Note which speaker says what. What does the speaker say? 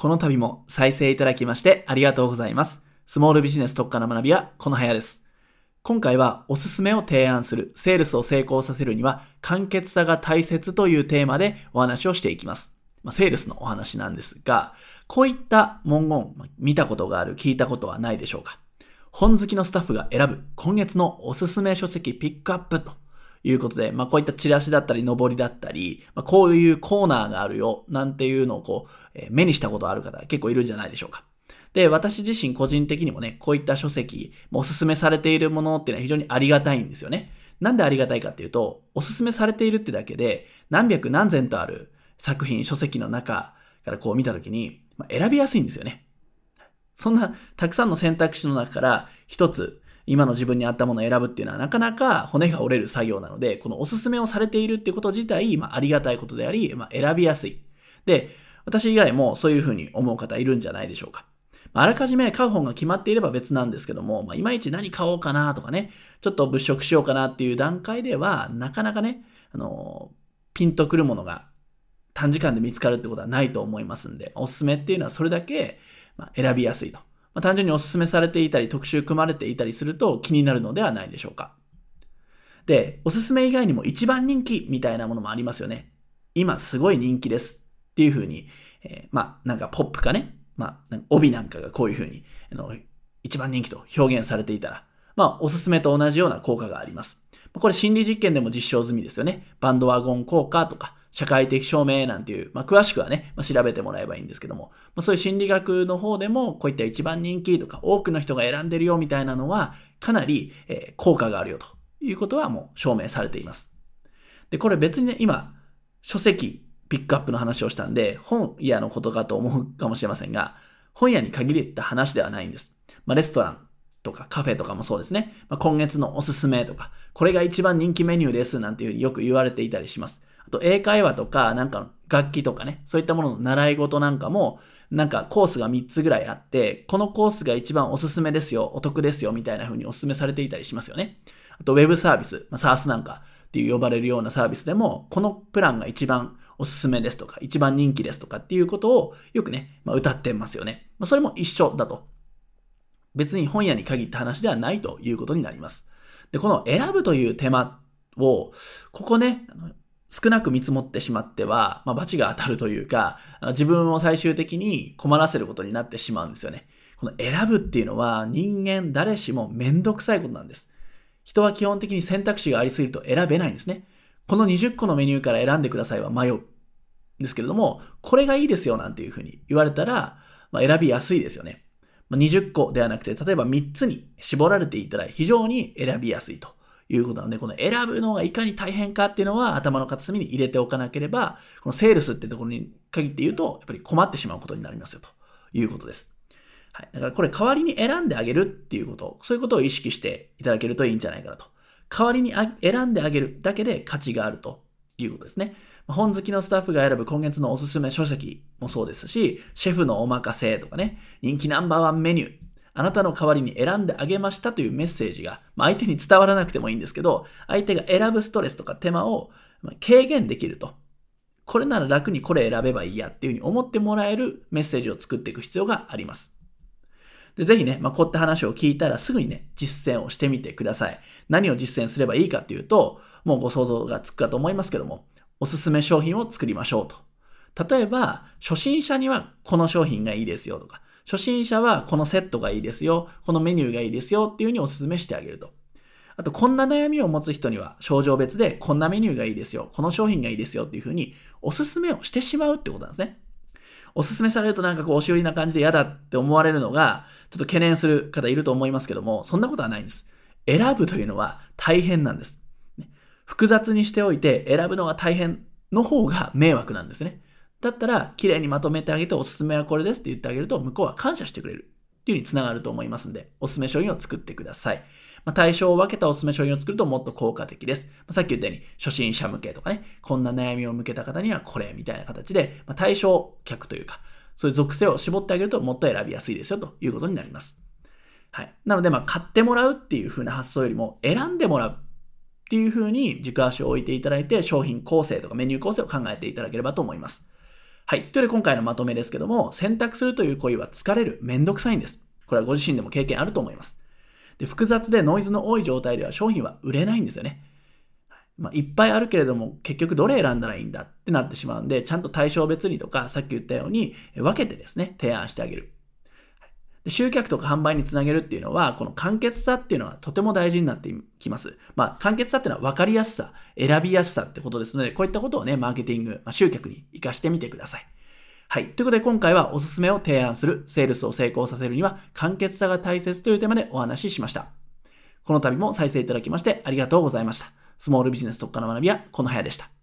Speaker 1: この度も再生いただきましてありがとうございます。スモールビジネス特化の学びはこの早です。今回はおすすめを提案するセールスを成功させるには簡潔さが大切というテーマでお話をしていきます。まあ、セールスのお話なんですが、こういった文言、見たことがある、聞いたことはないでしょうか本好きのスタッフが選ぶ今月のおすすめ書籍ピックアップということで、まあこういったチラシだったり、上りだったり、まあ、こういうコーナーがあるよ、なんていうのをこう、えー、目にしたことある方結構いるんじゃないでしょうか。で、私自身個人的にもね、こういった書籍、おすすめされているものっていうのは非常にありがたいんですよね。なんでありがたいかっていうと、おすすめされているってだけで、何百何千とある作品、書籍の中からこう見たときに、まあ、選びやすいんですよね。そんなたくさんの選択肢の中から一つ今の自分に合ったものを選ぶっていうのはなかなか骨が折れる作業なので、このおすすめをされているってこと自体、まあ、ありがたいことであり、まあ、選びやすい。で、私以外もそういうふうに思う方いるんじゃないでしょうか。あらかじめ買う本が決まっていれば別なんですけども、まあ、いまいち何買おうかなとかね、ちょっと物色しようかなっていう段階では、なかなかね、あの、ピンとくるものが短時間で見つかるってことはないと思いますんで、おすすめっていうのはそれだけ選びやすいと。まあ、単純にお勧めされていたり、特集組まれていたりすると気になるのではないでしょうか。で、おすすめ以外にも一番人気みたいなものもありますよね。今すごい人気ですっていう風に、えー、まあなんかポップかね、まあ帯なんかがこういう風に、あの一番人気と表現されていたら、まあおすすめと同じような効果があります。これ心理実験でも実証済みですよね。バンドワゴン効果とか、社会的証明なんていう、まあ、詳しくはね、まあ、調べてもらえばいいんですけども、まあ、そういう心理学の方でも、こういった一番人気とか、多くの人が選んでるよみたいなのは、かなり、えー、効果があるよということはもう証明されています。で、これ別にね、今、書籍、ピックアップの話をしたんで、本屋のことかと思うかもしれませんが、本屋に限りった話ではないんです。まあ、レストランとかカフェとかもそうですね。まあ、今月のおすすめとか、これが一番人気メニューですなんていうふうによく言われていたりします。あと英会話とか、なんか楽器とかね、そういったものの習い事なんかも、なんかコースが3つぐらいあって、このコースが一番おすすめですよ、お得ですよ、みたいな風におすすめされていたりしますよね。あとウェブサービス、まあ、SARS なんかっていう呼ばれるようなサービスでも、このプランが一番おすすめですとか、一番人気ですとかっていうことをよくね、まあ、歌ってますよね。まあ、それも一緒だと。別に本屋に限った話ではないということになります。で、この選ぶという手間を、ここね、少なく見積もってしまっては、まあ、罰が当たるというか、自分を最終的に困らせることになってしまうんですよね。この選ぶっていうのは人間誰しもめんどくさいことなんです。人は基本的に選択肢がありすぎると選べないんですね。この20個のメニューから選んでくださいは迷う。ですけれども、これがいいですよなんていうふうに言われたら、まあ、選びやすいですよね。まあ、20個ではなくて、例えば3つに絞られていたら非常に選びやすいと。いうことなので、この選ぶのがいかに大変かっていうのは頭の片隅に入れておかなければ、このセールスってところに限って言うと、やっぱり困ってしまうことになりますよということです。はい。だからこれ代わりに選んであげるっていうこと、そういうことを意識していただけるといいんじゃないかなと。代わりに選んであげるだけで価値があるということですね。本好きのスタッフが選ぶ今月のおすすめ書籍もそうですし、シェフのお任せとかね、人気ナンバーワンメニュー、あなたの代わりに選んであげましたというメッセージが、まあ、相手に伝わらなくてもいいんですけど、相手が選ぶストレスとか手間を軽減できると。これなら楽にこれ選べばいいやっていうふうに思ってもらえるメッセージを作っていく必要があります。でぜひね、まあ、こういった話を聞いたらすぐにね、実践をしてみてください。何を実践すればいいかっていうと、もうご想像がつくかと思いますけども、おすすめ商品を作りましょうと。例えば、初心者にはこの商品がいいですよとか、初心者はこのセットがいいですよ、このメニューがいいですよっていうふうにお勧めしてあげると。あと、こんな悩みを持つ人には症状別でこんなメニューがいいですよ、この商品がいいですよっていうふうにお勧めをしてしまうってことなんですね。お勧めされるとなんかこう、押し売りな感じで嫌だって思われるのが、ちょっと懸念する方いると思いますけども、そんなことはないんです。選ぶというのは大変なんです。複雑にしておいて選ぶのが大変の方が迷惑なんですね。だったら、綺麗にまとめてあげて、おすすめはこれですって言ってあげると、向こうは感謝してくれるっていうふうにつながると思いますんで、おすすめ商品を作ってください。まあ、対象を分けたおすすめ商品を作るともっと効果的です。まあ、さっき言ったように、初心者向けとかね、こんな悩みを向けた方にはこれみたいな形で、まあ、対象客というか、そういう属性を絞ってあげるともっと選びやすいですよということになります。はい。なので、まあ、買ってもらうっていう風な発想よりも、選んでもらうっていう風に軸足を置いていただいて、商品構成とかメニュー構成を考えていただければと思います。はい。というわけで今回のまとめですけども、選択するという行為は疲れる、めんどくさいんです。これはご自身でも経験あると思います。で複雑でノイズの多い状態では商品は売れないんですよね。まあ、いっぱいあるけれども、結局どれ選んだらいいんだってなってしまうんで、ちゃんと対象別にとか、さっき言ったように分けてですね、提案してあげる。集客とか販売につなげるっていうのは、この簡潔さっていうのはとても大事になってきます。まあ、簡潔さっていうのは分かりやすさ、選びやすさってことですので、こういったことをね、マーケティング、まあ、集客に活かしてみてください。はい。ということで今回はおすすめを提案するセールスを成功させるには簡潔さが大切というテーマでお話ししました。この度も再生いただきましてありがとうございました。スモールビジネス特化の学びはこの部屋でした。